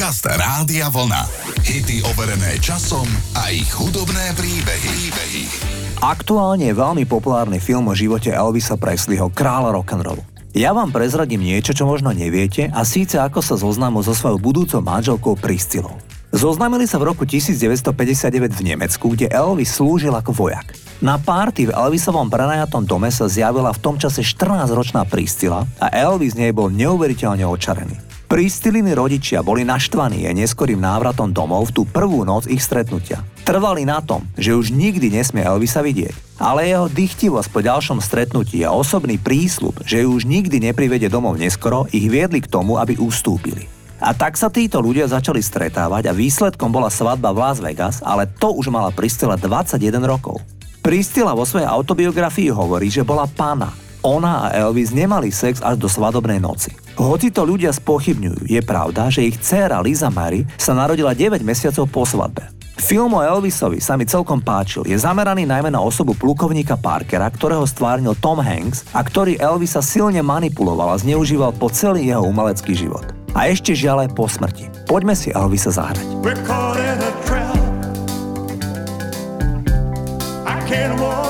Podcast Rádia Vlna. Hity overené časom a ich hudobné príbehy. príbehy. Aktuálne je veľmi populárny film o živote Elvisa Presleyho, kráľa rock'n'rollu. Ja vám prezradím niečo, čo možno neviete a síce ako sa zoznámil so svojou budúcou manželkou Priscilou. Zoznámili sa v roku 1959 v Nemecku, kde Elvis slúžil ako vojak. Na párty v Elvisovom prenajatom dome sa zjavila v tom čase 14-ročná Priscila a Elvis nej bol neuveriteľne očarený. Pristiliny rodičia boli naštvaní a neskorým návratom domov v tú prvú noc ich stretnutia. Trvali na tom, že už nikdy nesmie Elvisa vidieť, ale jeho dychtivosť po ďalšom stretnutí a osobný prísľub, že ju už nikdy neprivede domov neskoro, ich viedli k tomu, aby ustúpili. A tak sa títo ľudia začali stretávať a výsledkom bola svadba v Las Vegas, ale to už mala Pristila 21 rokov. Pristila vo svojej autobiografii hovorí, že bola pána. Ona a Elvis nemali sex až do svadobnej noci. Hoci to ľudia spochybňujú, je pravda, že ich dcéra Liza Mary sa narodila 9 mesiacov po svadbe. Film o Elvisovi sa mi celkom páčil. Je zameraný najmä na osobu plukovníka Parkera, ktorého stvárnil Tom Hanks a ktorý Elvisa silne manipuloval a zneužíval po celý jeho umelecký život. A ešte žiaľ aj po smrti. Poďme si Elvisa zahrať. I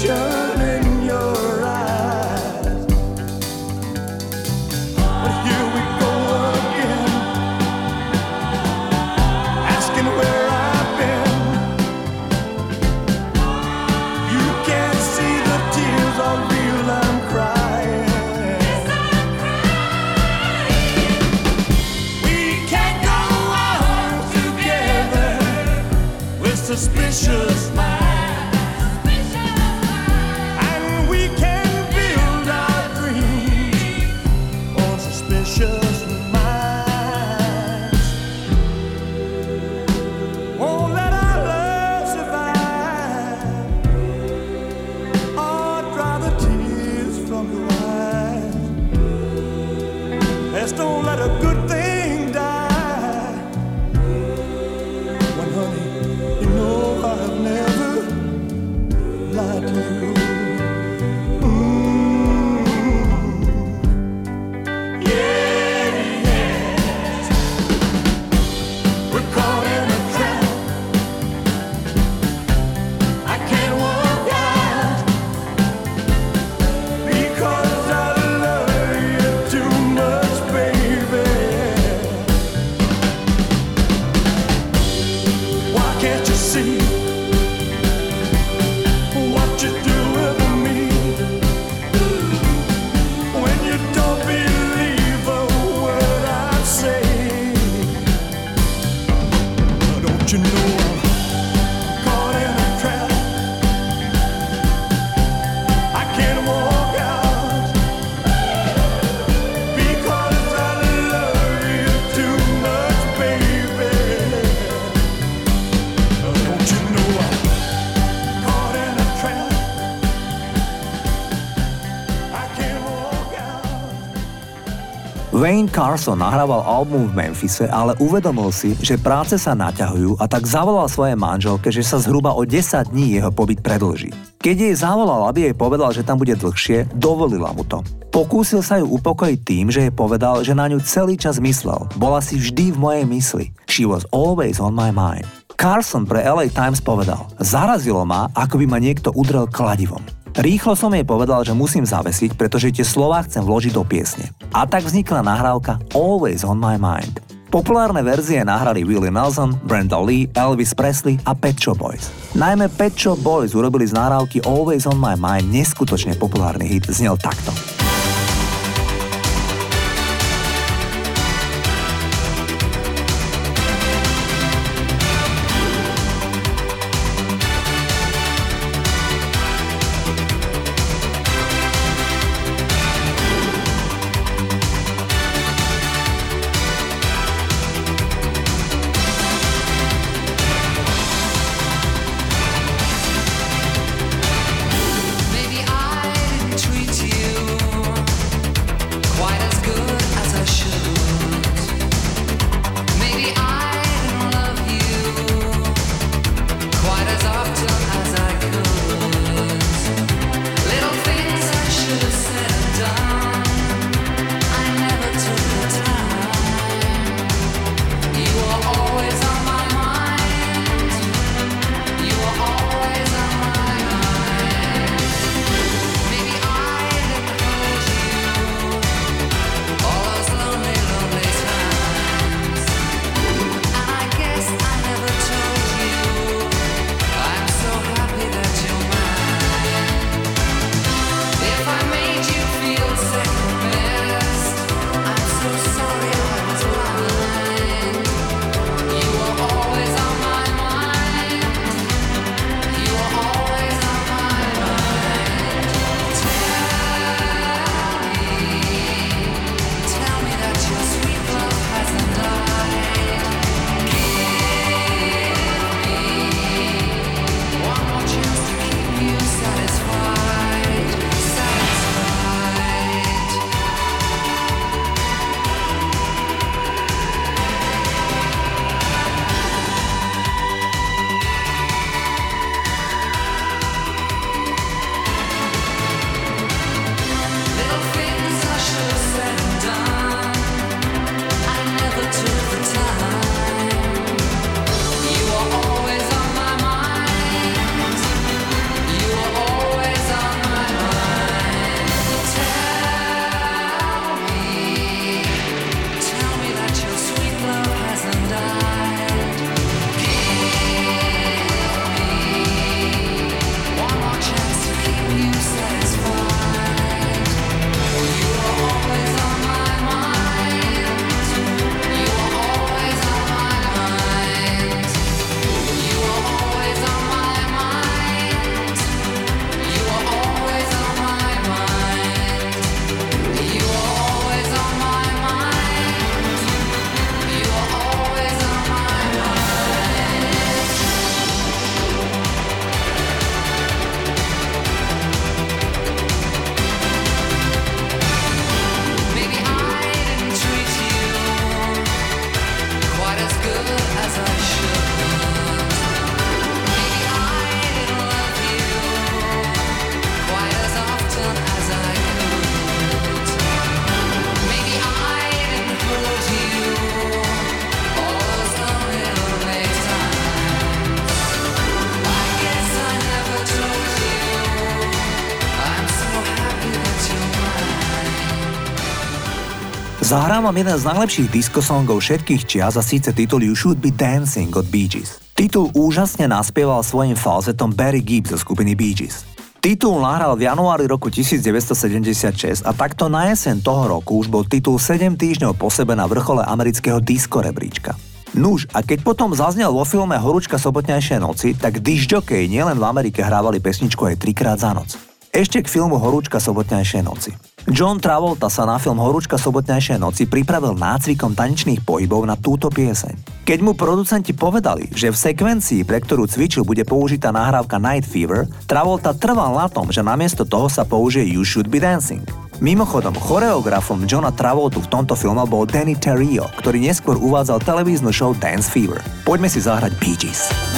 じ。Carson nahrával album v Memphise, ale uvedomil si, že práce sa naťahujú a tak zavolal svojej manželke, že sa zhruba o 10 dní jeho pobyt predlží. Keď jej zavolal, aby jej povedal, že tam bude dlhšie, dovolila mu to. Pokúsil sa ju upokojiť tým, že jej povedal, že na ňu celý čas myslel. Bola si vždy v mojej mysli. She was always on my mind. Carson pre LA Times povedal, zarazilo ma, ako by ma niekto udrel kladivom. Rýchlo som jej povedal, že musím zavesiť, pretože tie slová chcem vložiť do piesne. A tak vznikla nahrávka Always on my mind. Populárne verzie nahrali Willie Nelson, Brenda Lee, Elvis Presley a Pet Shop Boys. Najmä Pet Shop Boys urobili z nahrávky Always on my mind neskutočne populárny hit, znel takto. Zahrám vám jeden z najlepších diskosongov všetkých čias a síce titul You Should Be Dancing od Bee Gees. Titul úžasne naspieval svojim falzetom Barry Gibb zo skupiny Bee Gees. Titul nahral v januári roku 1976 a takto na jeseň toho roku už bol titul 7 týždňov po sebe na vrchole amerického disco rebríčka. Nuž, a keď potom zaznel vo filme Horúčka sobotnejšie noci, tak disjokej nielen v Amerike hrávali pesničku aj trikrát za noc. Ešte k filmu Horúčka sobotnejšej noci. John Travolta sa na film Horúčka sobotnejšej noci pripravil nácvikom tanečných pohybov na túto pieseň. Keď mu producenti povedali, že v sekvencii, pre ktorú cvičil, bude použitá nahrávka Night Fever, Travolta trval na tom, že namiesto toho sa použije You Should Be Dancing. Mimochodom, choreografom Johna Travoltu v tomto filme bol Danny Terrio, ktorý neskôr uvádzal televíznu show Dance Fever. Poďme si zahrať Bee Gees.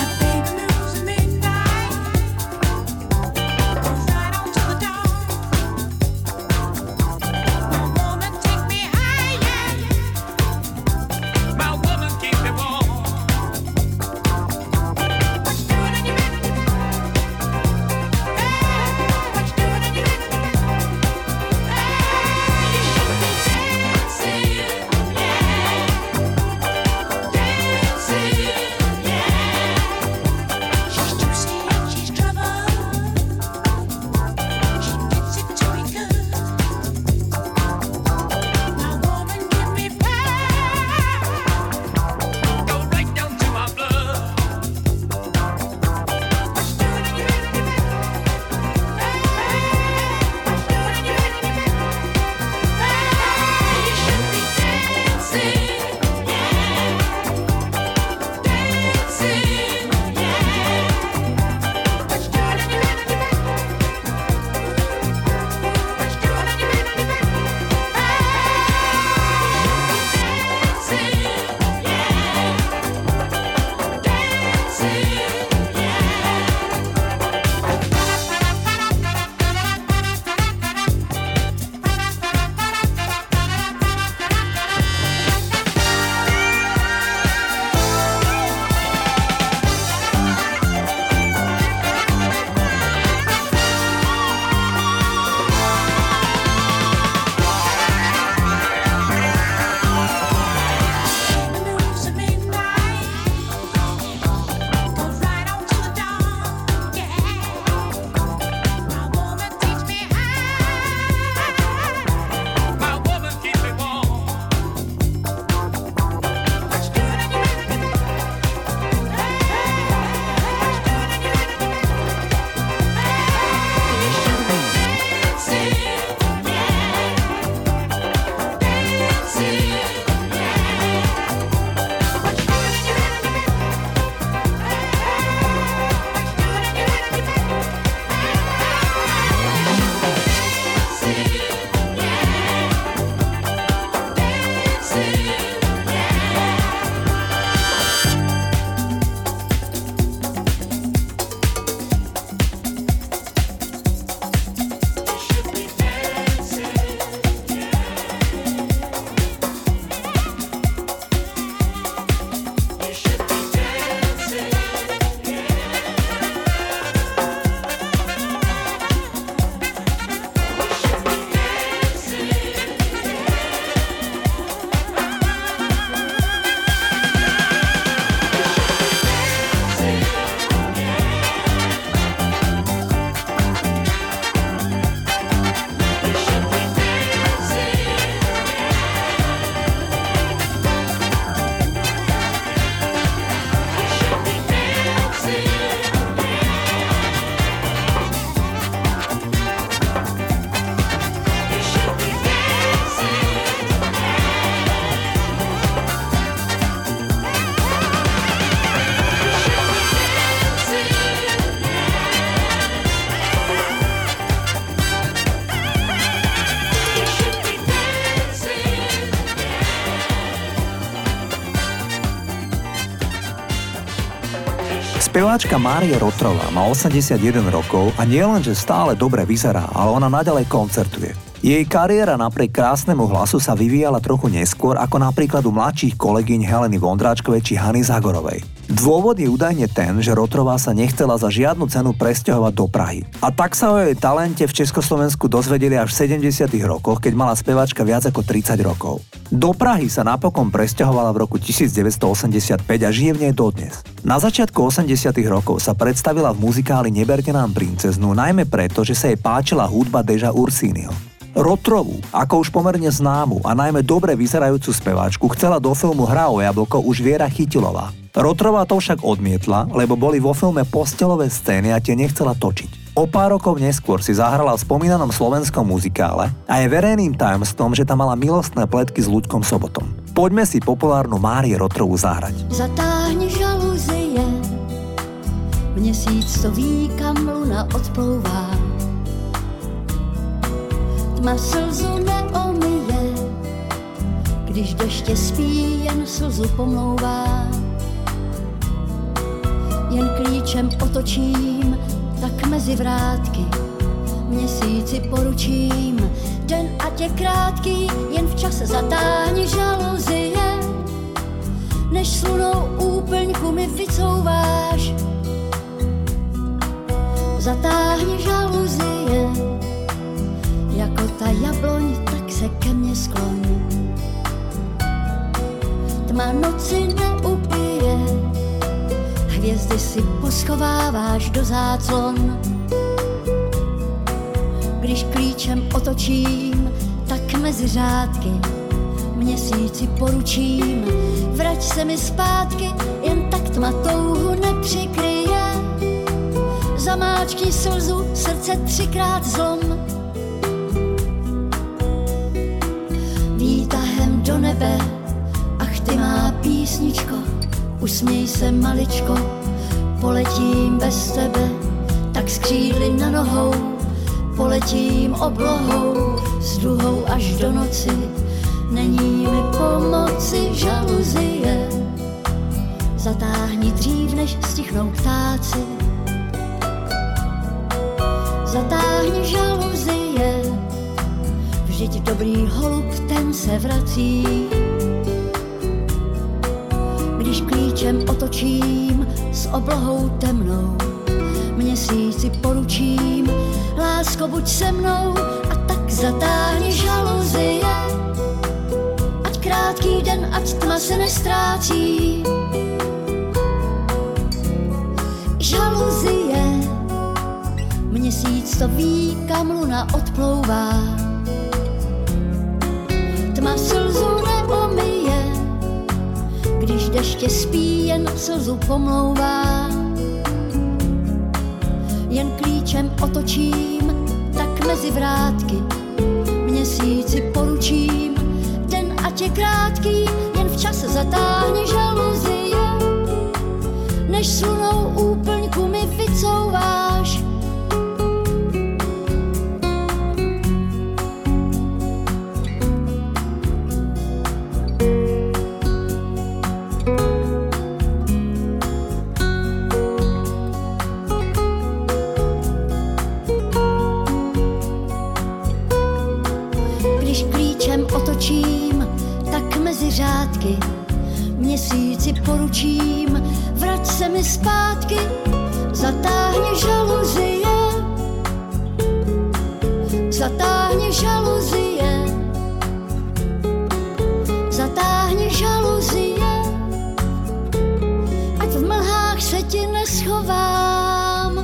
Speváčka Mária Rotrova má 81 rokov a nielenže stále dobre vyzerá, ale ona naďalej koncertuje. Jej kariéra napriek krásnemu hlasu sa vyvíjala trochu neskôr ako napríklad u mladších kolegyň Heleny Vondráčkovej či Hany Zagorovej. Dôvod je údajne ten, že Rotrová sa nechcela za žiadnu cenu presťahovať do Prahy. A tak sa o jej talente v Československu dozvedeli až v 70. rokoch, keď mala speváčka viac ako 30 rokov. Do Prahy sa napokon presťahovala v roku 1985 a žije v nej dodnes. Na začiatku 80. rokov sa predstavila v muzikáli Neberte nám princeznu, najmä preto, že sa jej páčila hudba Deža Ursínyho. Rotrovú, ako už pomerne známu a najmä dobre vyzerajúcu speváčku, chcela do filmu Hra o jablko už Viera Chytilová. Rotrová to však odmietla, lebo boli vo filme postelové scény a tie nechcela točiť. O pár rokov neskôr si zahrala v spomínanom slovenskom muzikále a je verejným tajomstvom, že tam mala milostné pletky s Ľudkom Sobotom. Poďme si populárnu Márie Rotrovú zahrať. Zatáhni žaluzie, měsíc to ví, kam luna odplouvá tma slzu neomije, když deště spí, jen slzu pomlouvá. Jen klíčem otočím, tak mezi vrátky měsíci poručím. Den ať je krátký, jen v čase zatáhni žaluzie, než slunou úplňku mi vycouváš. Zatáhni žaluzie, jako ta jabloň, tak se ke mně skloň. Tma noci neupije, hvězdy si poschováváš do záclon. Když klíčem otočím, tak mezi řádky měsíci poručím. Vrať se mi zpátky, jen tak tma touhu nepřikryje. Zamáčkni slzu, srdce třikrát zlom písničko, usměj se maličko, poletím bez tebe, tak s na nohou, poletím oblohou, s duhou až do noci, není mi pomoci žaluzie. Zatáhni dřív, než stichnou ptáci, zatáhni žaluzie, Vždyť dobrý holub, ten se vrací. Když klíčem otočím s oblohou temnou, měsíci poručím, lásko buď se mnou a tak zatáhni žaluzie. Ať krátký den, ať tma se nestrácí. Žaluzie, měsíc to ví, kam luna odplouvá tma slzu když deště spí, jen slzu pomlouvá. Jen klíčem otočím, tak mezi vrátky měsíci poručím. Den ať je krátký, jen v čase zatáhni žaluzie, než slunou poručím, vrať se mi zpátky, zatáhni žaluzie, zatáhni žaluzie, zatáhni žaluzie, ať v mlhách se ti neschovám.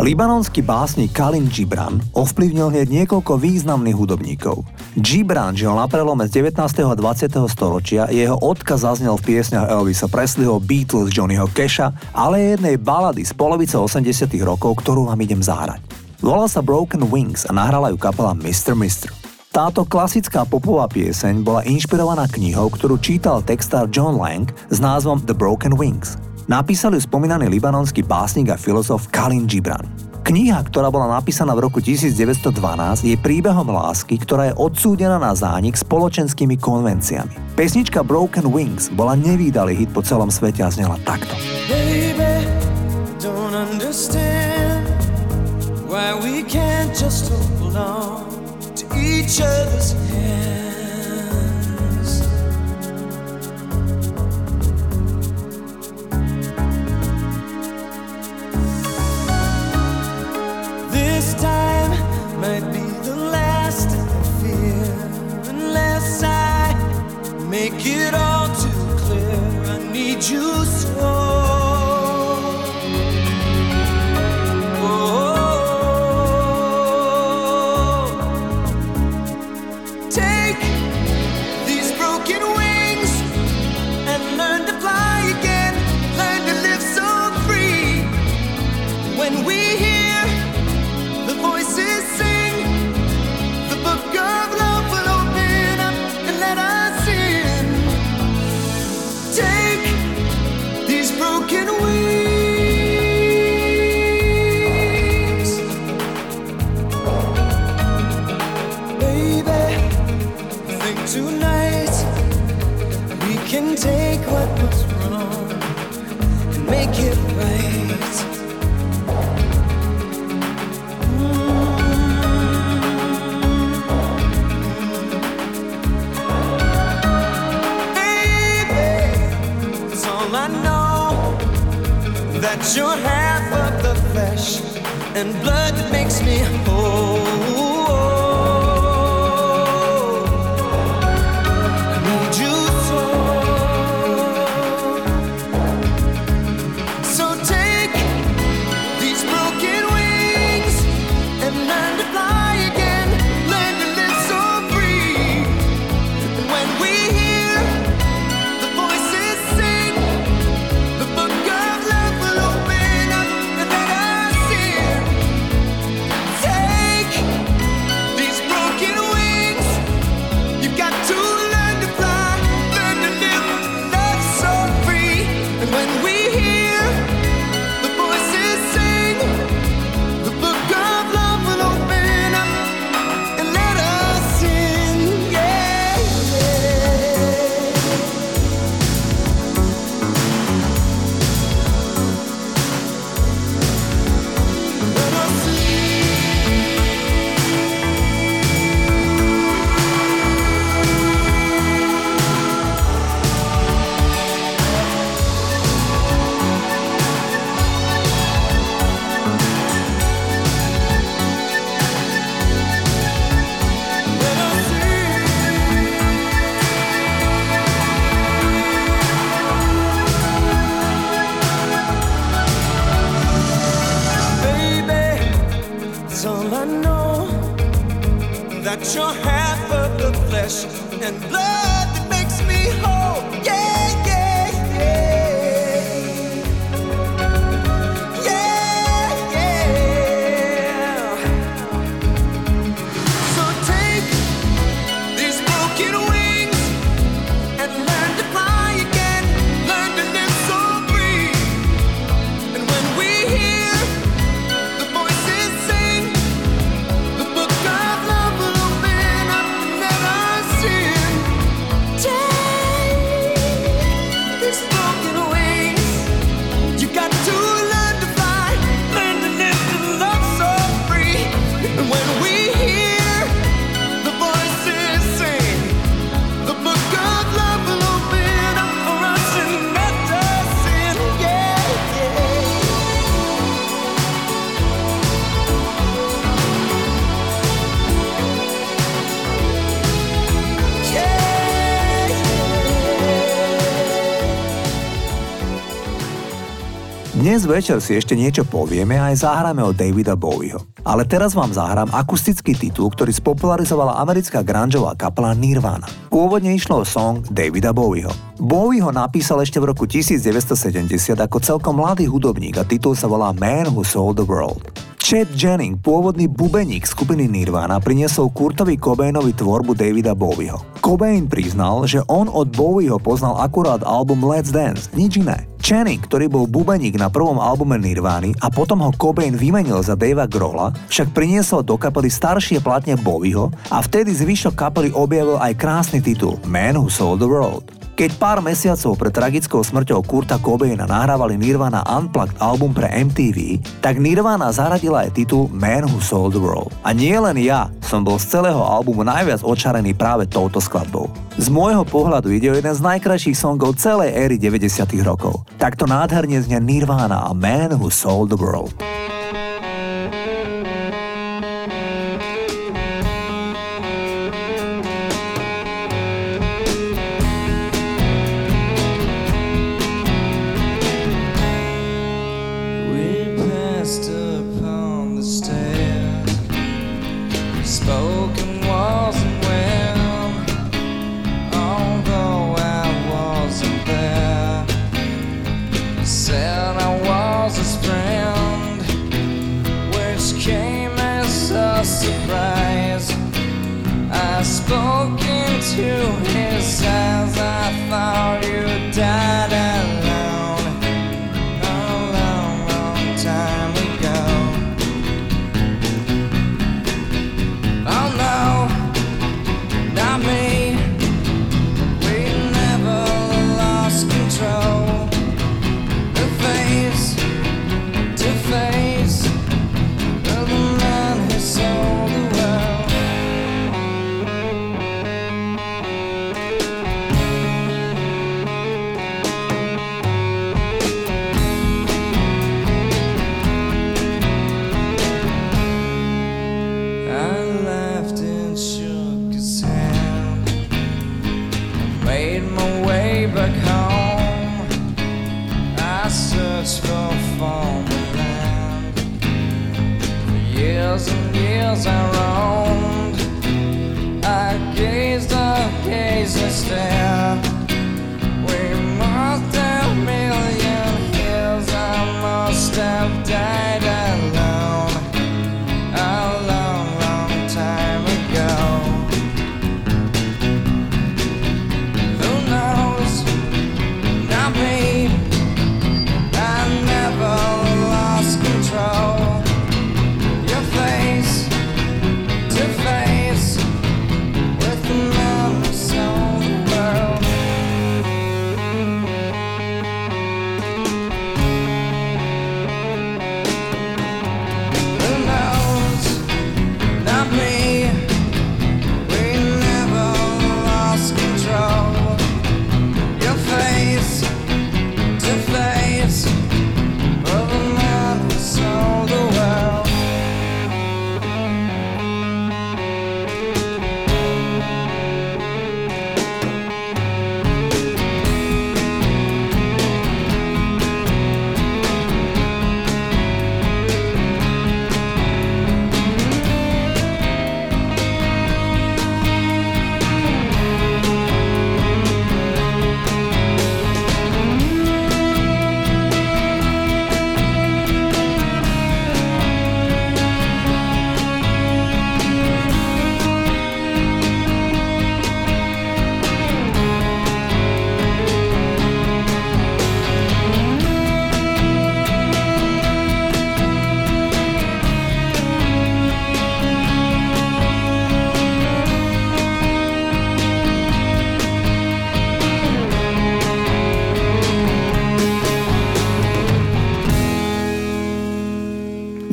Libanonský básnik Kalim Gibran ovplyvnil hneď niekoľko významných hudobníkov. Gibran žil na prelome z 19. a 20. storočia, jeho odkaz zaznel v piesňach Elvisa Presleyho, Beatles, Johnnyho Casha, ale jednej balady z polovice 80. rokov, ktorú vám idem zahrať. Volá sa Broken Wings a nahrala ju kapela Mr. Mr. Táto klasická popová pieseň bola inšpirovaná knihou, ktorú čítal textár John Lang s názvom The Broken Wings. Napísal ju spomínaný libanonský básnik a filozof Kalin Gibran. Kniha, ktorá bola napísaná v roku 1912, je príbehom lásky, ktorá je odsúdená na zánik spoločenskými konvenciami. Pesnička Broken Wings bola nevýdalý hit po celom svete a znela takto. Baby, don't why we can't just hold on to each other's hands. Make it all too clear. I need you so. Večer si ešte niečo povieme a aj zahráme od Davida Bowieho. Ale teraz vám zahrám akustický titul, ktorý spopularizovala americká grungeová kapela Nirvana. Pôvodne išlo o song Davida Bowieho. Bowie ho napísal ešte v roku 1970 ako celkom mladý hudobník a titul sa volá Man Who Sold the World. Chad Jennings, pôvodný bubeník skupiny Nirvana, priniesol Kurtovi Cobainovi tvorbu Davida Bowieho. Cobain priznal, že on od Bowieho poznal akurát album Let's Dance, nič iné. Channing, ktorý bol bubeník na prvom albume Nirvány a potom ho Cobain vymenil za Davea Grohla, však priniesol do kapely staršie platne Bowieho a vtedy zvyšok kapely objavil aj krásny titul Man Who Sold the World. Keď pár mesiacov pred tragickou smrťou Kurta Cobaina nahrávali Nirvana Unplugged album pre MTV, tak Nirvana zaradila aj titul Man Who Sold the World. A nie len ja som bol z celého albumu najviac očarený práve touto skladbou. Z môjho pohľadu ide o jeden z najkrajších songov celej éry 90 rokov. Takto nádherne znie Nirvana a Man Who Sold the World.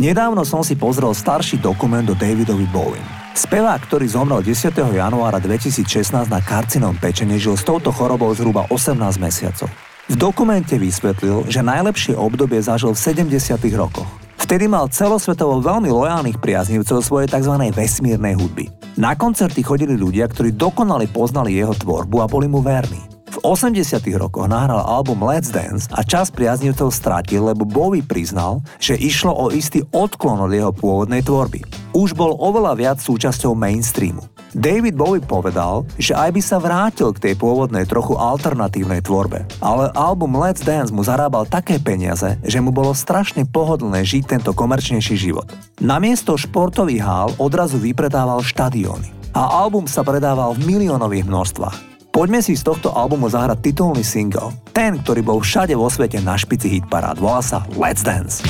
Nedávno som si pozrel starší dokument o Davidovi Bowie. Spevák, ktorý zomrel 10. januára 2016 na karcinom pečene, žil s touto chorobou zhruba 18 mesiacov. V dokumente vysvetlil, že najlepšie obdobie zažil v 70. rokoch. Vtedy mal celosvetovo veľmi lojálnych priaznivcov svojej tzv. vesmírnej hudby. Na koncerty chodili ľudia, ktorí dokonale poznali jeho tvorbu a boli mu verní. V 80 rokoch nahral album Let's Dance a čas priaznivcov stratil, lebo Bowie priznal, že išlo o istý odklon od jeho pôvodnej tvorby. Už bol oveľa viac súčasťou mainstreamu. David Bowie povedal, že aj by sa vrátil k tej pôvodnej trochu alternatívnej tvorbe, ale album Let's Dance mu zarábal také peniaze, že mu bolo strašne pohodlné žiť tento komerčnejší život. Namiesto športových hál odrazu vypredával štadióny a album sa predával v miliónových množstvách. Poďme si z tohto albumu zahrať titulný single, ten, ktorý bol všade vo svete na špici hitparád, volá sa Let's Dance.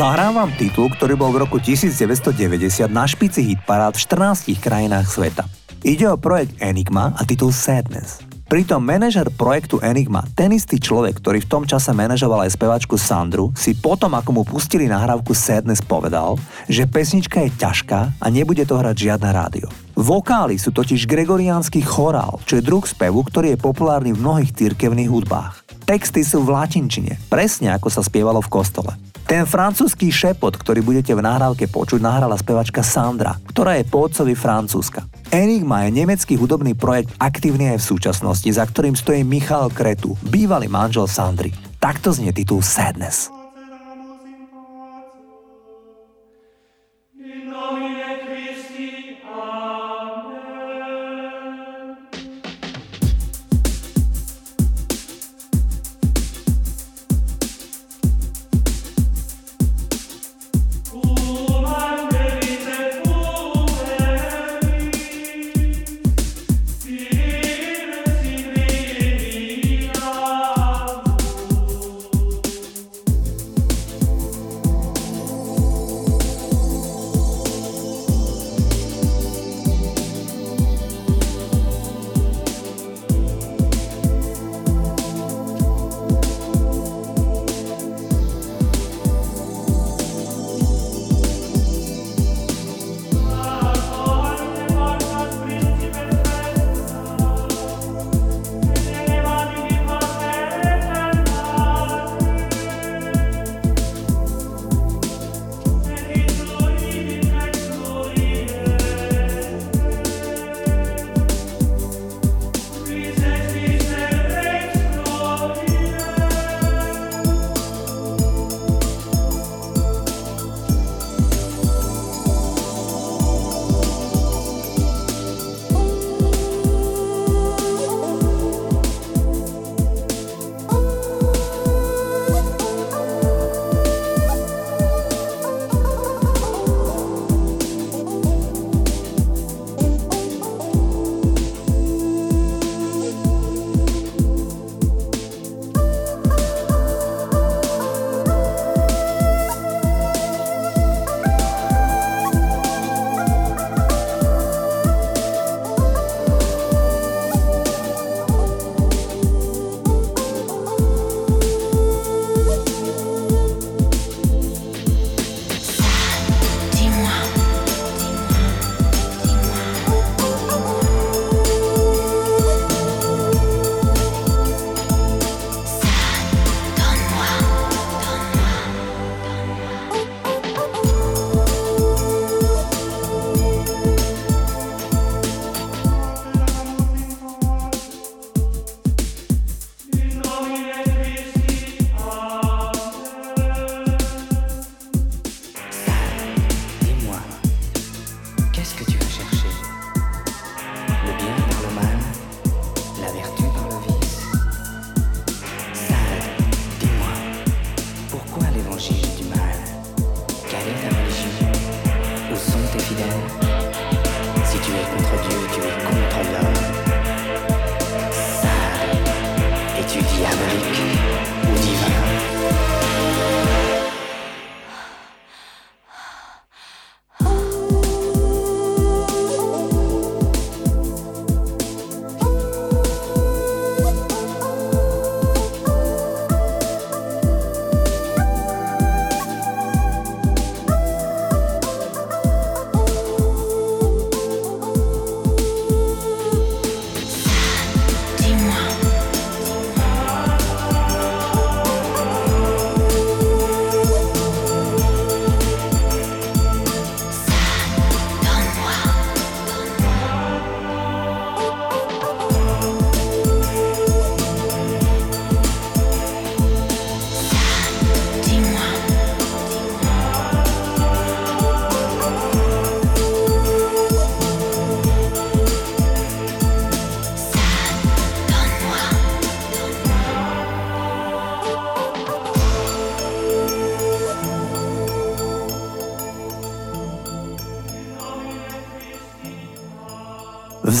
Zahrám vám titul, ktorý bol v roku 1990 na špici hitparád v 14 krajinách sveta. Ide o projekt Enigma a titul Sadness. Pritom manažer projektu Enigma, ten istý človek, ktorý v tom čase manažoval aj spevačku Sandru, si potom, ako mu pustili nahrávku Sadness, povedal, že pesnička je ťažká a nebude to hrať žiadne rádio. Vokály sú totiž gregoriánsky chorál, čo je druh spevu, ktorý je populárny v mnohých cirkevných hudbách. Texty sú v latinčine, presne ako sa spievalo v kostole. Ten francúzsky šepot, ktorý budete v nahrávke počuť, nahrala spevačka Sandra, ktorá je pôvodcovi Francúzska. Enigma je nemecký hudobný projekt aktívny aj v súčasnosti, za ktorým stojí Michal Kretu, bývalý manžel Sandry. Takto znie titul Sadness.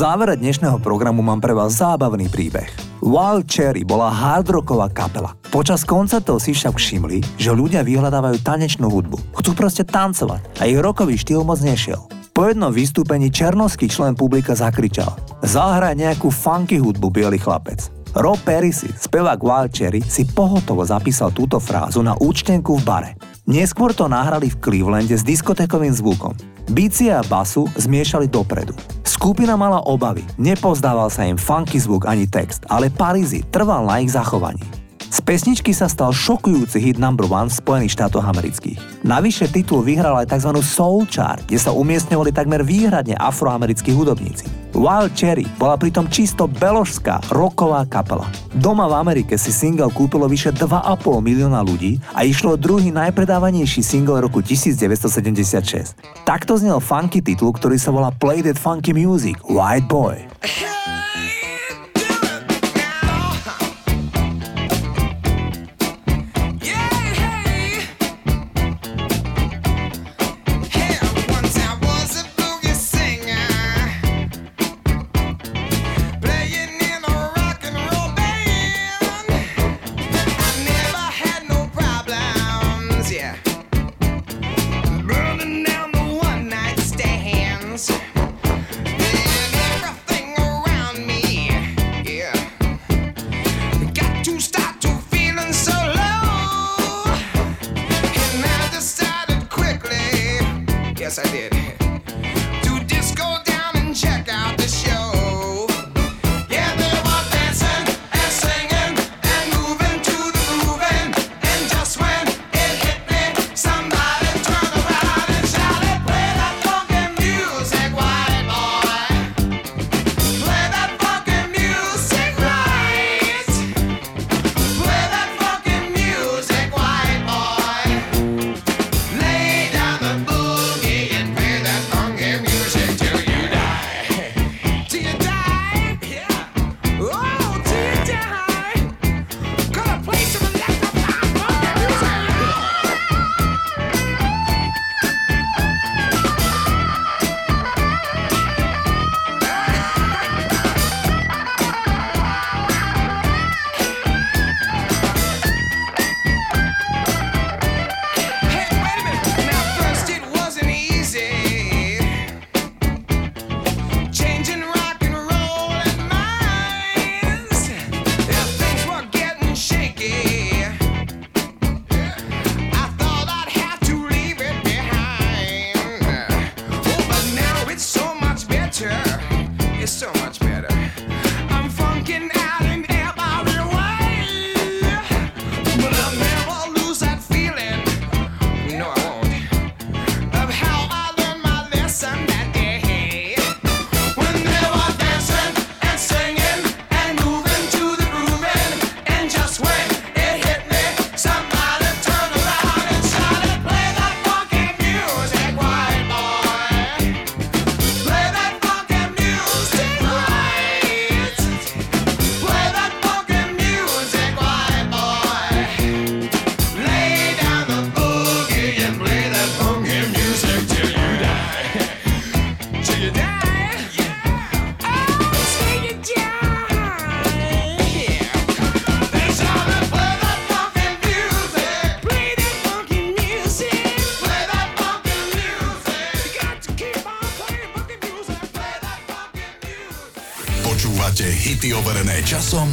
Závere dnešného programu mám pre vás zábavný príbeh. Wild Cherry bola hardrocková kapela. Počas koncertov si však všimli, že ľudia vyhľadávajú tanečnú hudbu. Chcú proste tancovať a ich rokový štýl moc nešiel. Po jednom vystúpení černovský člen publika zakričal Zahraj nejakú funky hudbu, biely chlapec. Rob Perisi, spevák Wild Cherry, si pohotovo zapísal túto frázu na účtenku v bare. Neskôr to nahrali v Clevelande s diskotékovým zvukom. Bicie a basu zmiešali dopredu. Skupina mala obavy, nepozdával sa im funky zvuk ani text, ale Parizi trval na ich zachovaní. Z pesničky sa stal šokujúci hit number one v Spojených štátoch amerických. Navyše titul vyhral aj tzv. Soul Chart, kde sa umiestňovali takmer výhradne afroamerickí hudobníci. Wild Cherry bola pritom čisto beložská rocková kapela. Doma v Amerike si single kúpilo vyše 2,5 milióna ľudí a išlo druhý najpredávanejší single roku 1976. Takto znel funky titul, ktorý sa volá Play That Funky Music, White Boy. časom